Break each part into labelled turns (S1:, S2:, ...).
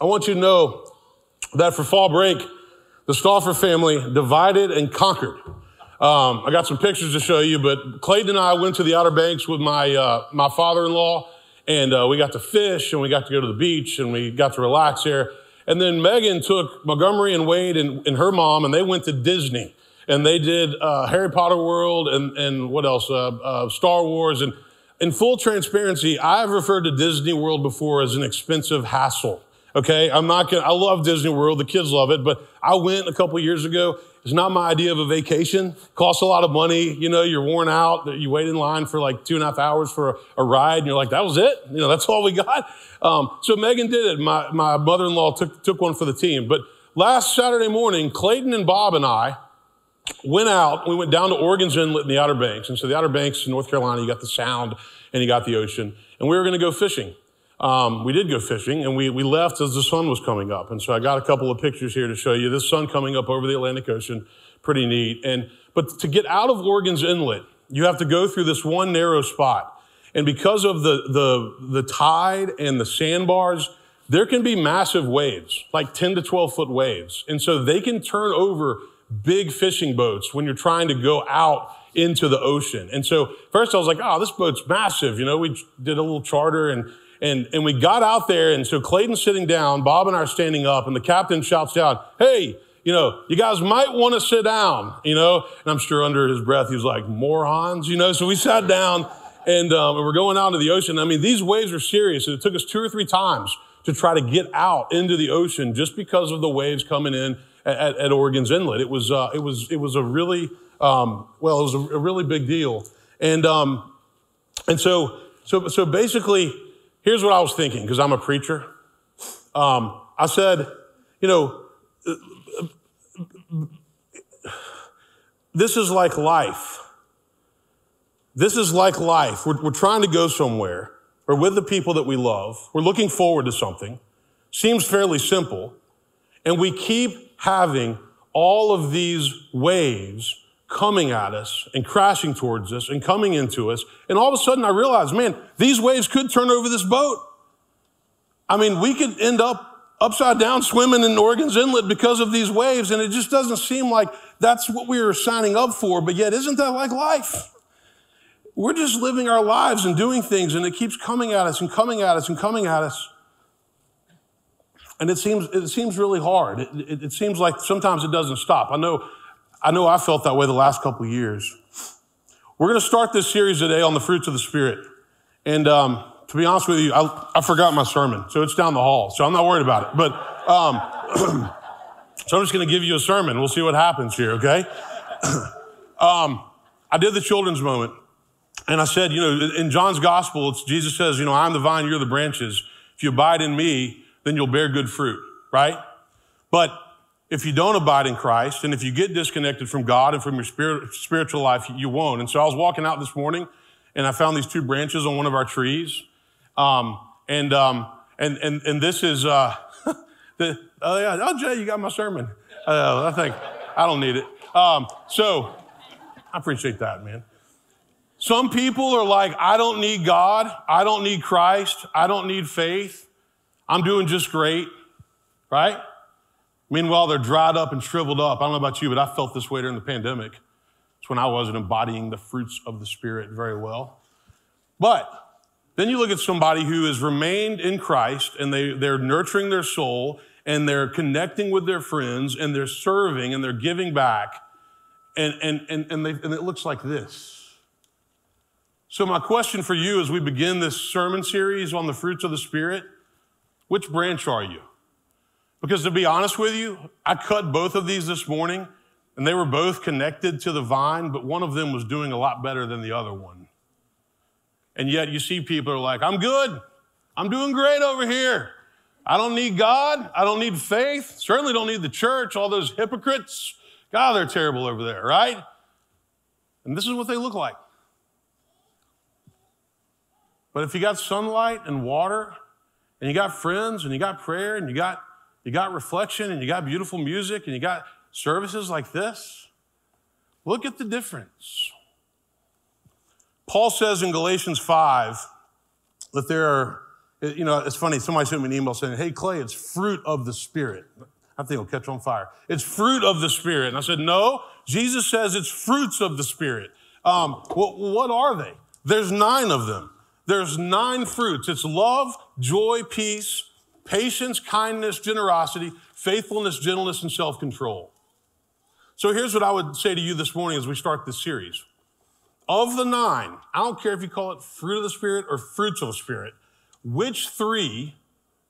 S1: I want you to know that for fall break, the Stauffer family divided and conquered. Um, I got some pictures to show you, but Clayton and I went to the Outer Banks with my, uh, my father-in-law, and uh, we got to fish, and we got to go to the beach, and we got to relax there. And then Megan took Montgomery and Wade and, and her mom, and they went to Disney. And they did uh, Harry Potter World and, and what else? Uh, uh, Star Wars. And in full transparency, I've referred to Disney World before as an expensive hassle. Okay, I'm not gonna, I love Disney World, the kids love it, but I went a couple years ago. It's not my idea of a vacation. Costs a lot of money. You know, you're worn out. You wait in line for like two and a half hours for a, a ride, and you're like, that was it? You know, that's all we got. Um, so Megan did it. My, my mother in law took, took one for the team. But last Saturday morning, Clayton and Bob and I went out. We went down to Oregon's Inlet in the Outer Banks. And so the Outer Banks in North Carolina, you got the sound and you got the ocean. And we were going to go fishing. Um, we did go fishing and we, we left as the sun was coming up. And so I got a couple of pictures here to show you this sun coming up over the Atlantic Ocean. Pretty neat. And, but to get out of Oregon's Inlet, you have to go through this one narrow spot. And because of the, the, the tide and the sandbars, there can be massive waves, like 10 to 12 foot waves. And so they can turn over big fishing boats when you're trying to go out into the ocean. And so first I was like, oh, this boat's massive. You know, we did a little charter and, and, and we got out there. And so Clayton's sitting down, Bob and I are standing up and the captain shouts out, Hey, you know, you guys might want to sit down, you know, and I'm sure under his breath, he was like, morons, you know, so we sat down and, um, and we're going out into the ocean. I mean, these waves are serious and it took us two or three times to try to get out into the ocean just because of the waves coming in at, at Oregon's Inlet. It was, uh, it was, it was a really, um, well, it was a, a, really big deal. And, um, and so, so, so basically, here's what I was thinking, because I'm a preacher. Um, I said, you know, this is like life. This is like life. We're, we're trying to go somewhere. We're with the people that we love. We're looking forward to something. Seems fairly simple. And we keep having all of these waves coming at us and crashing towards us and coming into us. And all of a sudden I realized, man, these waves could turn over this boat. I mean, we could end up upside down swimming in Oregon's Inlet because of these waves. And it just doesn't seem like that's what we were signing up for. But yet, isn't that like life? We're just living our lives and doing things, and it keeps coming at us and coming at us and coming at us. And it seems, it seems really hard. It, it, it seems like sometimes it doesn't stop. I know, I know I felt that way the last couple years. We're going to start this series today on the fruits of the Spirit. And um, to be honest with you, I, I, forgot my sermon, so it's down the hall, so I'm not worried about it. But um, so I'm just going to give you a sermon. We'll see what happens here, okay? um, I did the children's moment, and I said, you know, in John's gospel, Jesus says, you know, I'm the vine, you're the branches. If you abide in me, then you'll bear good fruit, right? But if you don't abide in Christ and if you get disconnected from God and from your spirit, spiritual life, you won't. And so I was walking out this morning and I found these two branches on one of our trees. Um, and, um, and, and, and this is, uh, the, oh yeah, oh Jay, you got my sermon. Uh, I think, I don't need it. Um, so I appreciate that, man. Some people are like, I don't need God. I don't need Christ. I don't need faith. I'm doing just great, right? Meanwhile, they're dried up and shriveled up. I don't know about you, but I felt this way during the pandemic. It's when I wasn't embodying the fruits of the Spirit very well. But then you look at somebody who has remained in Christ and they, they're nurturing their soul and they're connecting with their friends and they're serving and they're giving back. And, and, and, and, they, and it looks like this. So, my question for you as we begin this sermon series on the fruits of the Spirit which branch are you? Because to be honest with you, I cut both of these this morning and they were both connected to the vine, but one of them was doing a lot better than the other one. And yet you see people are like, I'm good. I'm doing great over here. I don't need God. I don't need faith. Certainly don't need the church. All those hypocrites. God, they're terrible over there, right? And this is what they look like. But if you got sunlight and water and you got friends and you got prayer and you got you got reflection and you got beautiful music and you got services like this look at the difference paul says in galatians 5 that there are you know, it's funny. Somebody sent me an email saying, "Hey Clay, it's fruit of the Spirit." I think it'll catch on fire. It's fruit of the Spirit, and I said, "No, Jesus says it's fruits of the Spirit." Um, what, what are they? There's nine of them. There's nine fruits. It's love, joy, peace, patience, kindness, generosity, faithfulness, gentleness, and self-control. So here's what I would say to you this morning as we start this series. Of the nine, I don't care if you call it fruit of the Spirit or fruits of the Spirit, which three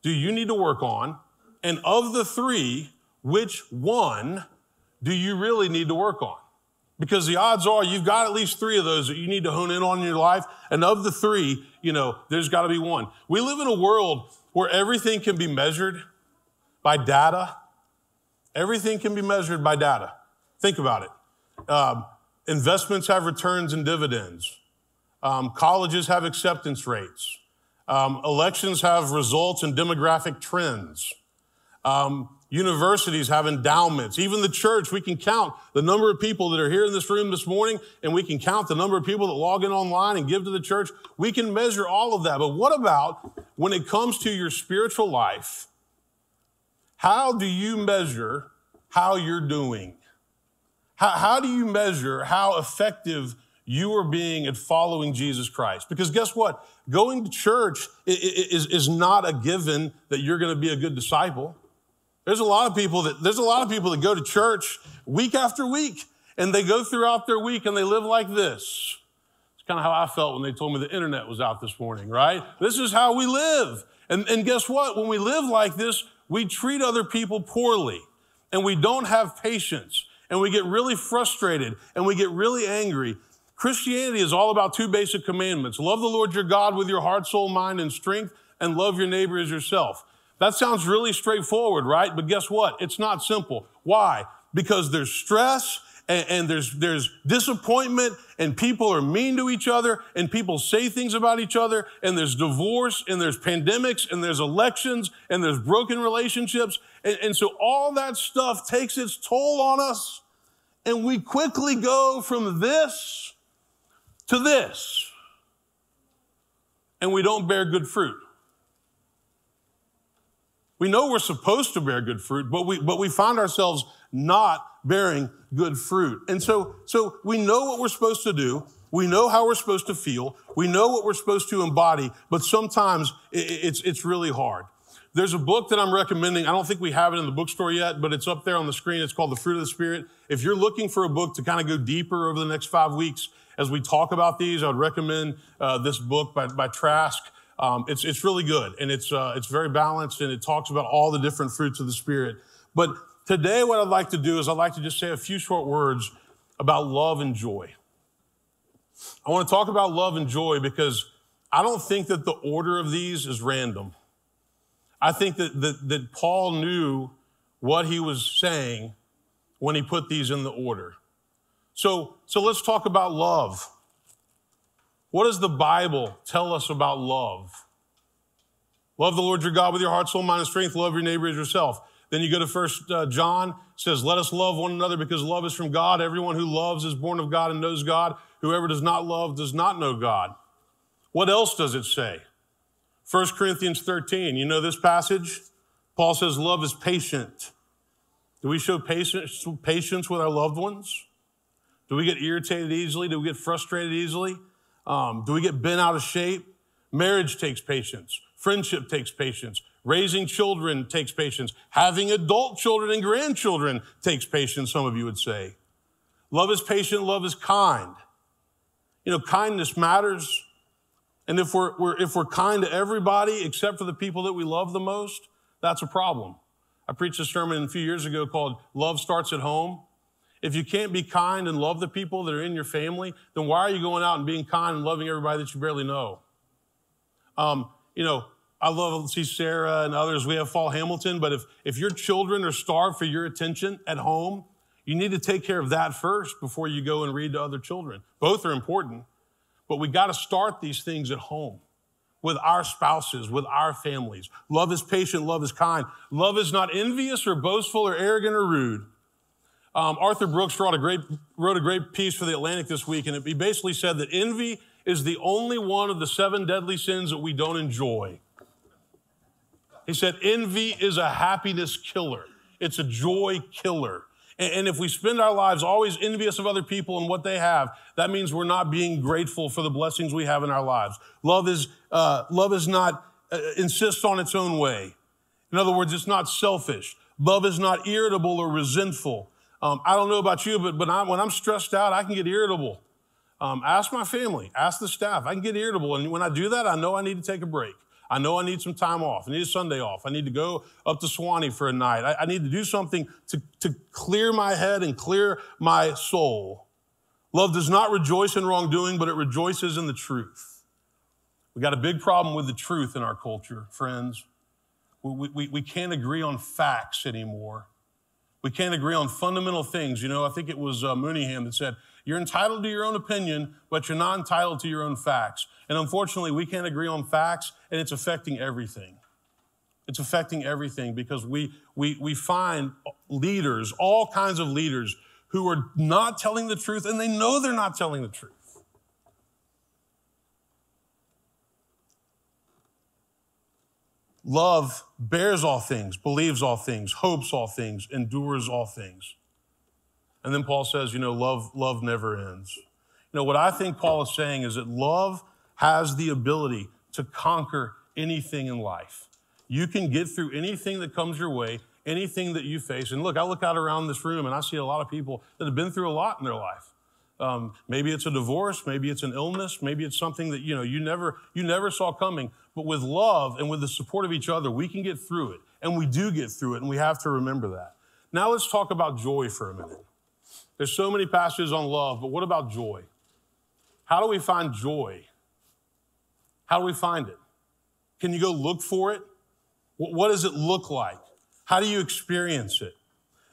S1: do you need to work on? And of the three, which one do you really need to work on? Because the odds are you've got at least three of those that you need to hone in on in your life. And of the three, you know, there's got to be one. We live in a world where everything can be measured by data. Everything can be measured by data. Think about it. Um, investments have returns and dividends. Um, colleges have acceptance rates. Um, elections have results and demographic trends. Um, universities have endowments. Even the church, we can count the number of people that are here in this room this morning, and we can count the number of people that log in online and give to the church. We can measure all of that. But what about when it comes to your spiritual life? How do you measure how you're doing? How, how do you measure how effective you are being at following Jesus Christ? Because guess what? Going to church is, is not a given that you're going to be a good disciple. There's a lot of people that there's a lot of people that go to church week after week and they go throughout their week and they live like this. It's kind of how I felt when they told me the internet was out this morning, right? This is how we live. And, and guess what? When we live like this, we treat other people poorly and we don't have patience and we get really frustrated and we get really angry. Christianity is all about two basic commandments. Love the Lord your God with your heart, soul, mind, and strength and love your neighbor as yourself. That sounds really straightforward, right? But guess what? It's not simple. Why? Because there's stress and, and, there's, there's disappointment and people are mean to each other and people say things about each other and there's divorce and there's pandemics and there's elections and there's broken relationships. And, and so all that stuff takes its toll on us and we quickly go from this to this and we don't bear good fruit. We know we're supposed to bear good fruit, but we, but we find ourselves not bearing good fruit. And so, so we know what we're supposed to do. We know how we're supposed to feel. We know what we're supposed to embody, but sometimes it, it's, it's really hard. There's a book that I'm recommending. I don't think we have it in the bookstore yet, but it's up there on the screen. It's called The Fruit of the Spirit. If you're looking for a book to kind of go deeper over the next five weeks as we talk about these, I would recommend uh, this book by, by Trask. Um, it's, it's really good and it's, uh, it's very balanced and it talks about all the different fruits of the Spirit. But today, what I'd like to do is I'd like to just say a few short words about love and joy. I want to talk about love and joy because I don't think that the order of these is random. I think that, that, that Paul knew what he was saying when he put these in the order. So, so let's talk about love. What does the Bible tell us about love? Love the Lord your God with your heart, soul, mind, and strength. Love your neighbor as yourself. Then you go to First uh, John says, "Let us love one another because love is from God. Everyone who loves is born of God and knows God. Whoever does not love does not know God." What else does it say? 1 Corinthians 13. You know this passage? Paul says, "Love is patient." Do we show patience, patience with our loved ones? Do we get irritated easily? Do we get frustrated easily? Um, do we get bent out of shape? Marriage takes patience. Friendship takes patience. Raising children takes patience. Having adult children and grandchildren takes patience, some of you would say. Love is patient. Love is kind. You know, kindness matters. And if we're, we're, if we're kind to everybody except for the people that we love the most, that's a problem. I preached a sermon a few years ago called Love Starts at Home. If you can't be kind and love the people that are in your family, then why are you going out and being kind and loving everybody that you barely know? Um, you know, I love to see Sarah and others. We have Fall Hamilton, but if, if your children are starved for your attention at home, you need to take care of that first before you go and read to other children. Both are important, but we got to start these things at home with our spouses, with our families. Love is patient, love is kind. Love is not envious or boastful or arrogant or rude. Um, Arthur Brooks wrote a, great, wrote a great piece for the Atlantic this week, and it, he basically said that envy is the only one of the seven deadly sins that we don't enjoy. He said, envy is a happiness killer. It's a joy killer. And if we spend our lives always envious of other people and what they have, that means we're not being grateful for the blessings we have in our lives. Love is, uh, love is not, uh, insists on its own way. In other words, it's not selfish. Love is not irritable or resentful. Um, I don't know about you, but, but I, when I'm stressed out, I can get irritable. Um, ask my family, ask the staff. I can get irritable. And when I do that, I know I need to take a break. I know I need some time off. I need a Sunday off. I need to go up to Sewanee for a night. I, I need to do something to, to clear my head and clear my soul. Love does not rejoice in wrongdoing, but it rejoices in the truth. We got a big problem with the truth in our culture, friends. We, we, we can't agree on facts anymore. We can't agree on fundamental things. You know, I think it was uh, Moynihan that said, You're entitled to your own opinion, but you're not entitled to your own facts. And unfortunately, we can't agree on facts, and it's affecting everything. It's affecting everything because we, we, we find leaders, all kinds of leaders, who are not telling the truth, and they know they're not telling the truth. Love bears all things, believes all things, hopes all things, endures all things. And then Paul says, you know, love, love never ends. You know, what I think Paul is saying is that love has the ability to conquer anything in life. You can get through anything that comes your way, anything that you face. And look, I look out around this room and I see a lot of people that have been through a lot in their life. Um, maybe it's a divorce, maybe it's an illness, maybe it's something that you know you never you never saw coming. But with love and with the support of each other, we can get through it, and we do get through it, and we have to remember that. Now let's talk about joy for a minute. There's so many passages on love, but what about joy? How do we find joy? How do we find it? Can you go look for it? What does it look like? How do you experience it?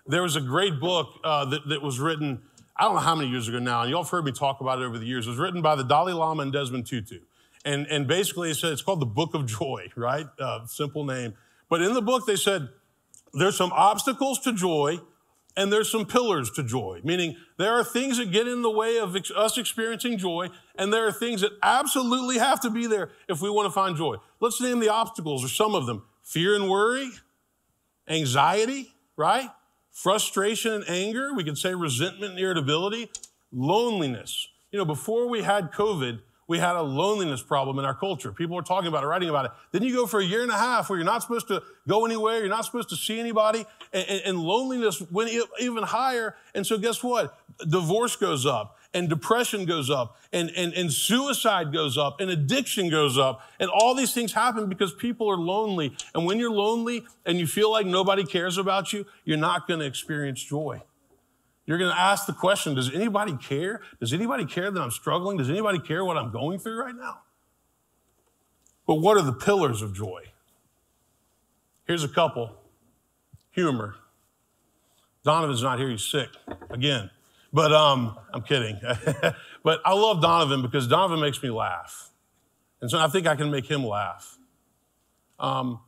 S1: There was a great book uh, that, that was written I don't know how many years ago now, and y'all have heard me talk about it over the years. It was written by the Dalai Lama and Desmond Tutu. And, and basically, it said it's called the Book of Joy, right? Uh, simple name. But in the book, they said there's some obstacles to joy and there's some pillars to joy, meaning there are things that get in the way of ex- us experiencing joy, and there are things that absolutely have to be there if we want to find joy. Let's name the obstacles or some of them fear and worry, anxiety, right? Frustration and anger. We could say resentment and irritability, loneliness. You know, before we had COVID, we had a loneliness problem in our culture. People were talking about it, writing about it. Then you go for a year and a half where you're not supposed to go anywhere, you're not supposed to see anybody, and, and, and loneliness went even higher. And so, guess what? Divorce goes up, and depression goes up, and, and, and suicide goes up, and addiction goes up. And all these things happen because people are lonely. And when you're lonely and you feel like nobody cares about you, you're not going to experience joy. You're going to ask the question Does anybody care? Does anybody care that I'm struggling? Does anybody care what I'm going through right now? But what are the pillars of joy? Here's a couple humor. Donovan's not here, he's sick again. But um, I'm kidding. but I love Donovan because Donovan makes me laugh. And so I think I can make him laugh. Um,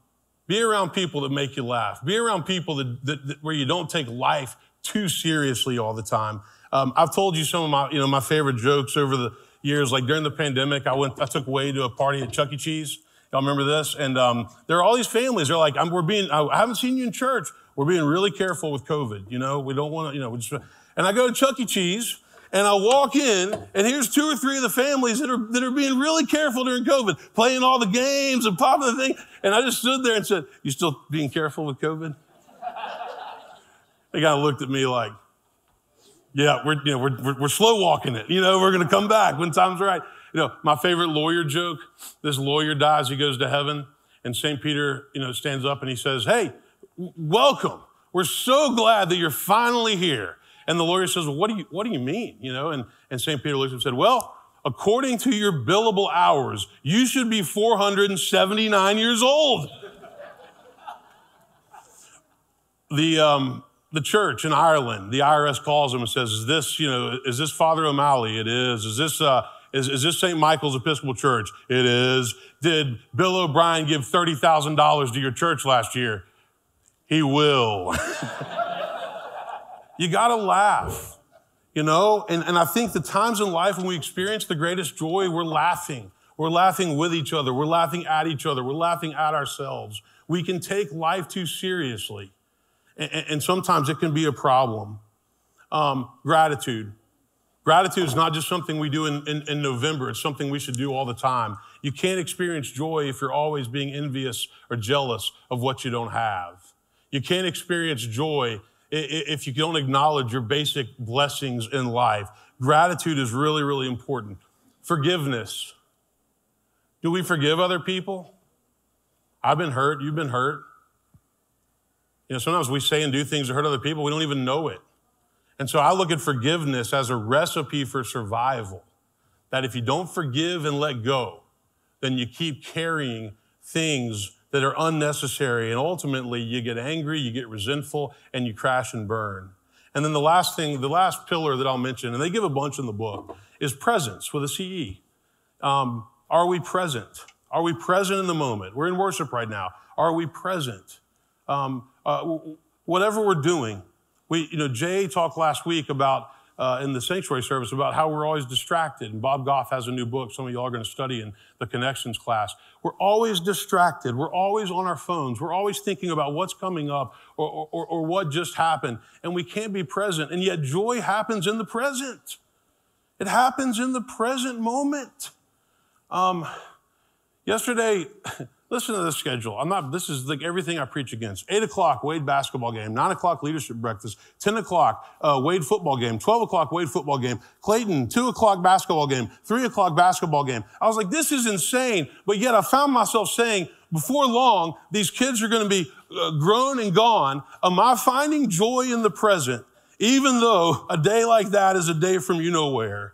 S1: be around people that make you laugh. Be around people that, that, that where you don't take life too seriously all the time. Um, I've told you some of my, you know, my favorite jokes over the years. Like during the pandemic, I went, I took Wade to a party at Chuck E. Cheese. Y'all remember this? And um, there are all these families. They're like, I'm we're being, I haven't seen you in church. We're being really careful with COVID. You know, we don't want to, you know, we just, and I go to Chuck E. Cheese and I walk in, and here's two or three of the families that are, that are being really careful during COVID, playing all the games and popping the thing. And I just stood there and said, You still being careful with COVID? They kind of looked at me like, yeah, we're, you know, we're, we're, we're slow walking it. You know, we're going to come back when time's right. You know, my favorite lawyer joke, this lawyer dies, he goes to heaven, and St. Peter, you know, stands up and he says, hey, welcome. We're so glad that you're finally here. And the lawyer says, well, what do you, what do you mean? You know, and, and St. Peter looks and said, well, according to your billable hours, you should be 479 years old. the, um, the church in Ireland, the IRS calls them and says, "Is this, you know, is this Father O'Malley? It is. Is this, uh, is, is this St. Michael's Episcopal Church? It is. Did Bill O'Brien give thirty thousand dollars to your church last year? He will. you got to laugh, you know. And and I think the times in life when we experience the greatest joy, we're laughing. We're laughing with each other. We're laughing at each other. We're laughing at ourselves. We can take life too seriously, and, and sometimes it can be a problem. Um, gratitude. Gratitude is not just something we do in, in, in, November, it's something we should do all the time. You can't experience joy if you're always being envious or jealous of what you don't have. You can't experience joy if you don't acknowledge your basic blessings in life. Gratitude is really, really important. Forgiveness. Do we forgive other people? I've been hurt. You've been hurt. You know, sometimes we say and do things that hurt other people. We don't even know it. And so I look at forgiveness as a recipe for survival. That if you don't forgive and let go, then you keep carrying things that are unnecessary. And ultimately, you get angry, you get resentful, and you crash and burn. And then the last thing, the last pillar that I'll mention, and they give a bunch in the book, is presence with a CE. Um, are we present? Are we present in the moment? We're in worship right now. Are we present? Um, uh, whatever we're doing, we, you know, Jay talked last week about uh, in the sanctuary service about how we're always distracted. And Bob Goff has a new book. Some of y'all are going to study in the connections class. We're always distracted. We're always on our phones. We're always thinking about what's coming up or, or, or what just happened. And we can't be present. And yet joy happens in the present. It happens in the present moment. Um, yesterday, Listen to the schedule. I'm not, this is like everything I preach against. Eight o'clock, Wade basketball game. Nine o'clock, leadership breakfast. 10 o'clock, uh, Wade football game. 12 o'clock, Wade football game. Clayton, two o'clock basketball game. Three o'clock basketball game. I was like, this is insane. But yet I found myself saying, before long, these kids are going to be uh, grown and gone. Am I finding joy in the present, even though a day like that is a day from you know where?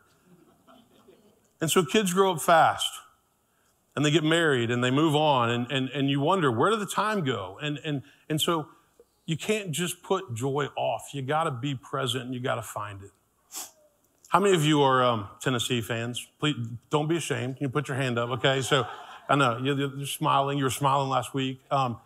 S1: And so kids grow up fast and they get married and they move on and, and, and you wonder where did the time go? And, and, and so you can't just put joy off. You got to be present and you got to find it. How many of you are um, tennessee fans? Please don't be ashamed. You put your hand up okay? So i know you're, smiling. You were smiling last week. Um,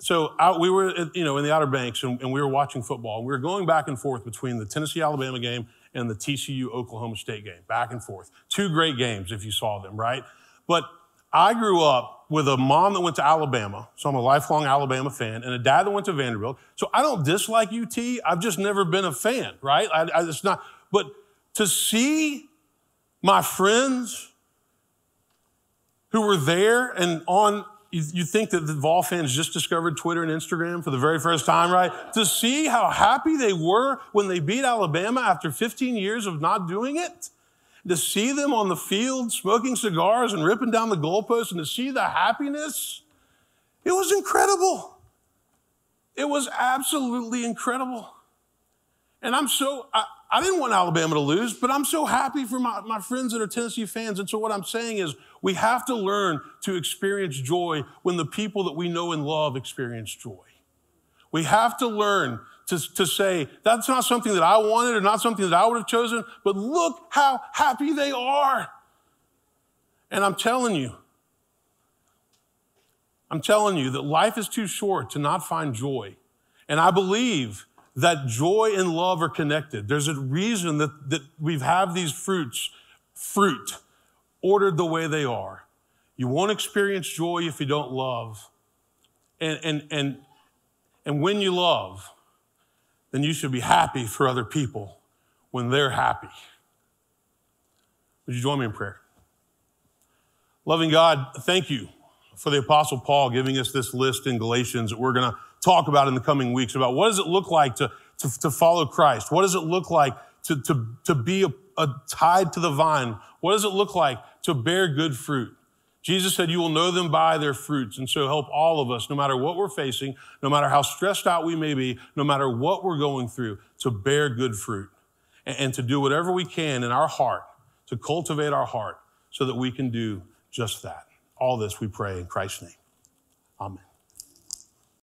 S1: so we were you know in the outer banks and, and we were watching football. And we were going back and forth between the tennessee alabama game and the tcu oklahoma state game back and forth. Two great games if you saw them right? But I grew up with a mom that went to Alabama, so I'm a lifelong Alabama fan, and a dad that went to Vanderbilt. So I don't dislike UT. I've just never been a fan, right? I, I, it's not. But to see my friends who were there and on, you, you think that the Vol fans just discovered Twitter and Instagram for the very first time, right? To see how happy they were when they beat Alabama after 15 years of not doing it to see them on the field smoking cigars and ripping down the goalposts and to see the happiness, it was incredible. It was absolutely incredible. And I'm so, I, I, didn't want Alabama to lose, but I'm so happy for my, my friends that are Tennessee fans. And so what I'm saying is we have to learn to experience joy when the people that we know and love experience joy. We have to learn to, to say, that's not something that I wanted or not something that I would have chosen, but look how happy they are. And I'm telling you, I'm telling you that life is too short to not find joy. And I believe that joy and love are connected. There's a reason that, that we have these fruits, fruit, ordered the way they are. You won't experience joy if you don't love. And, and, and, and when you love, then you should be happy for other people when they're happy. Would you join me in prayer? Loving God, thank you for the Apostle Paul giving us this list in Galatians that we're going to talk about in the coming weeks about what does it look like to, to, to follow Christ? What does it look like to, to, to be a, a tied to the vine? What does it look like to bear good fruit? Jesus said, You will know them by their fruits. And so help all of us, no matter what we're facing, no matter how stressed out we may be, no matter what we're going through, to bear good fruit and, to do whatever we can in our heart to cultivate our heart so that we can do just that. All this we pray in Christ's name. Amen.